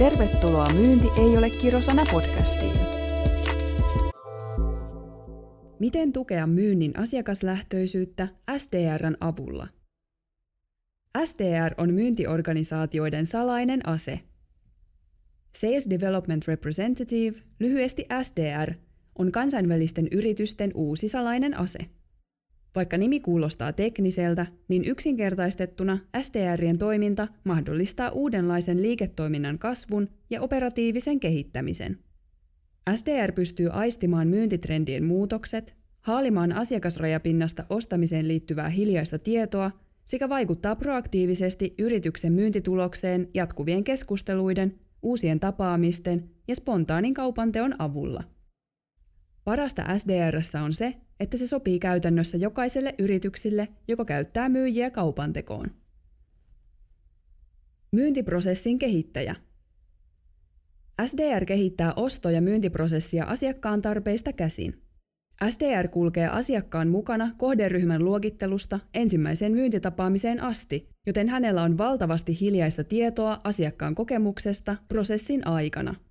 Tervetuloa Myynti ei ole kirosana podcastiin. Miten tukea myynnin asiakaslähtöisyyttä SDRn avulla? SDR on myyntiorganisaatioiden salainen ase. Sales Development Representative, lyhyesti SDR, on kansainvälisten yritysten uusi salainen ase. Vaikka nimi kuulostaa tekniseltä, niin yksinkertaistettuna SDRien toiminta mahdollistaa uudenlaisen liiketoiminnan kasvun ja operatiivisen kehittämisen. SDR pystyy aistimaan myyntitrendien muutokset, haalimaan asiakasrajapinnasta ostamiseen liittyvää hiljaista tietoa sekä vaikuttaa proaktiivisesti yrityksen myyntitulokseen jatkuvien keskusteluiden, uusien tapaamisten ja spontaanin kaupanteon avulla. Parasta SDRssä on se, että se sopii käytännössä jokaiselle yrityksille, joka käyttää myyjiä kaupantekoon. Myyntiprosessin kehittäjä. SDR kehittää osto- ja myyntiprosessia asiakkaan tarpeista käsin. SDR kulkee asiakkaan mukana kohderyhmän luokittelusta ensimmäiseen myyntitapaamiseen asti, joten hänellä on valtavasti hiljaista tietoa asiakkaan kokemuksesta prosessin aikana –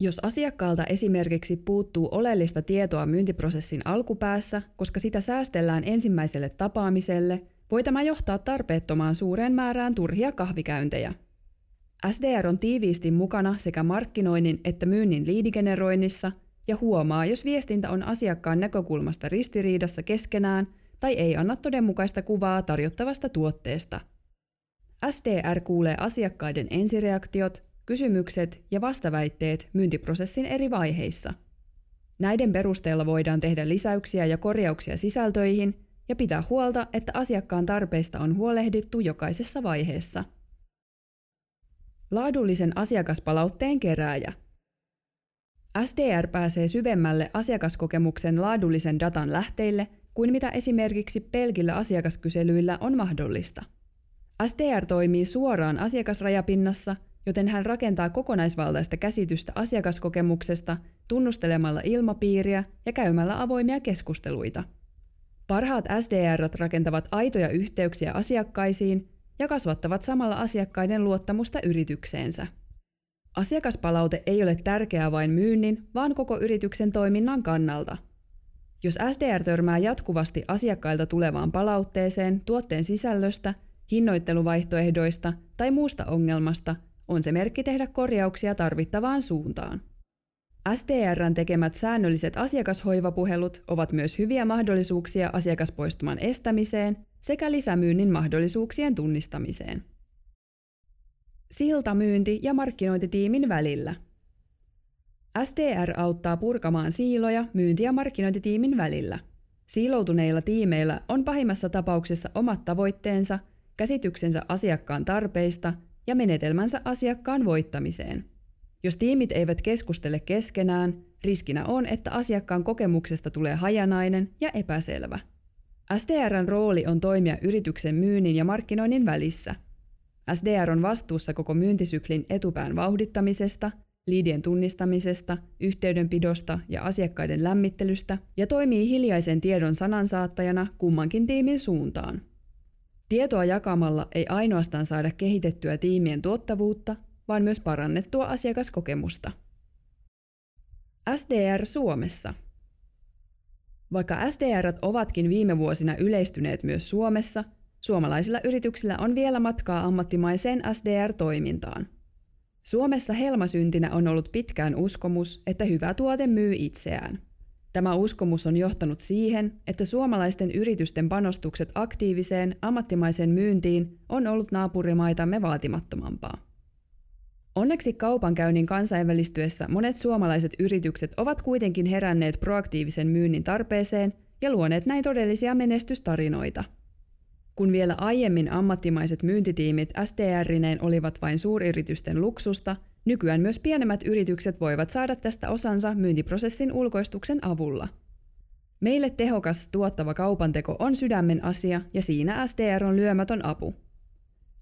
jos asiakkaalta esimerkiksi puuttuu oleellista tietoa myyntiprosessin alkupäässä, koska sitä säästellään ensimmäiselle tapaamiselle, voi tämä johtaa tarpeettomaan suureen määrään turhia kahvikäyntejä. SDR on tiiviisti mukana sekä markkinoinnin että myynnin liidigeneroinnissa ja huomaa, jos viestintä on asiakkaan näkökulmasta ristiriidassa keskenään tai ei anna todenmukaista kuvaa tarjottavasta tuotteesta. SDR kuulee asiakkaiden ensireaktiot kysymykset ja vastaväitteet myyntiprosessin eri vaiheissa. Näiden perusteella voidaan tehdä lisäyksiä ja korjauksia sisältöihin ja pitää huolta, että asiakkaan tarpeista on huolehdittu jokaisessa vaiheessa. Laadullisen asiakaspalautteen kerääjä. SDR pääsee syvemmälle asiakaskokemuksen laadullisen datan lähteille kuin mitä esimerkiksi pelkillä asiakaskyselyillä on mahdollista. SDR toimii suoraan asiakasrajapinnassa joten hän rakentaa kokonaisvaltaista käsitystä asiakaskokemuksesta tunnustelemalla ilmapiiriä ja käymällä avoimia keskusteluita. Parhaat SDR rakentavat aitoja yhteyksiä asiakkaisiin ja kasvattavat samalla asiakkaiden luottamusta yritykseensä. Asiakaspalaute ei ole tärkeää vain myynnin, vaan koko yrityksen toiminnan kannalta. Jos SDR törmää jatkuvasti asiakkailta tulevaan palautteeseen tuotteen sisällöstä, hinnoitteluvaihtoehdoista tai muusta ongelmasta, on se merkki tehdä korjauksia tarvittavaan suuntaan. SDRn tekemät säännölliset asiakashoivapuhelut ovat myös hyviä mahdollisuuksia asiakaspoistuman estämiseen sekä lisämyynnin mahdollisuuksien tunnistamiseen. Siltamyynti ja markkinointitiimin välillä. SDR auttaa purkamaan siiloja myynti- ja markkinointitiimin välillä. Siiloutuneilla tiimeillä on pahimmassa tapauksessa omat tavoitteensa, käsityksensä asiakkaan tarpeista ja menetelmänsä asiakkaan voittamiseen. Jos tiimit eivät keskustele keskenään, riskinä on, että asiakkaan kokemuksesta tulee hajanainen ja epäselvä. SDRn rooli on toimia yrityksen myynnin ja markkinoinnin välissä. SDR on vastuussa koko myyntisyklin etupään vauhdittamisesta, liidien tunnistamisesta, yhteydenpidosta ja asiakkaiden lämmittelystä ja toimii hiljaisen tiedon sanansaattajana kummankin tiimin suuntaan. Tietoa jakamalla ei ainoastaan saada kehitettyä tiimien tuottavuutta, vaan myös parannettua asiakaskokemusta. SDR Suomessa Vaikka SDR ovatkin viime vuosina yleistyneet myös Suomessa, suomalaisilla yrityksillä on vielä matkaa ammattimaiseen SDR-toimintaan. Suomessa helmasyntinä on ollut pitkään uskomus, että hyvä tuote myy itseään. Tämä uskomus on johtanut siihen, että suomalaisten yritysten panostukset aktiiviseen, ammattimaiseen myyntiin on ollut naapurimaitamme vaatimattomampaa. Onneksi kaupankäynnin kansainvälistyessä monet suomalaiset yritykset ovat kuitenkin heränneet proaktiivisen myynnin tarpeeseen ja luoneet näin todellisia menestystarinoita. Kun vielä aiemmin ammattimaiset myyntitiimit STR-ineen olivat vain suuryritysten luksusta, Nykyään myös pienemmät yritykset voivat saada tästä osansa myyntiprosessin ulkoistuksen avulla. Meille tehokas, tuottava kaupanteko on sydämen asia ja siinä SDR on lyömätön apu.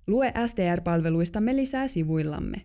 Lue SDR-palveluistamme lisää sivuillamme.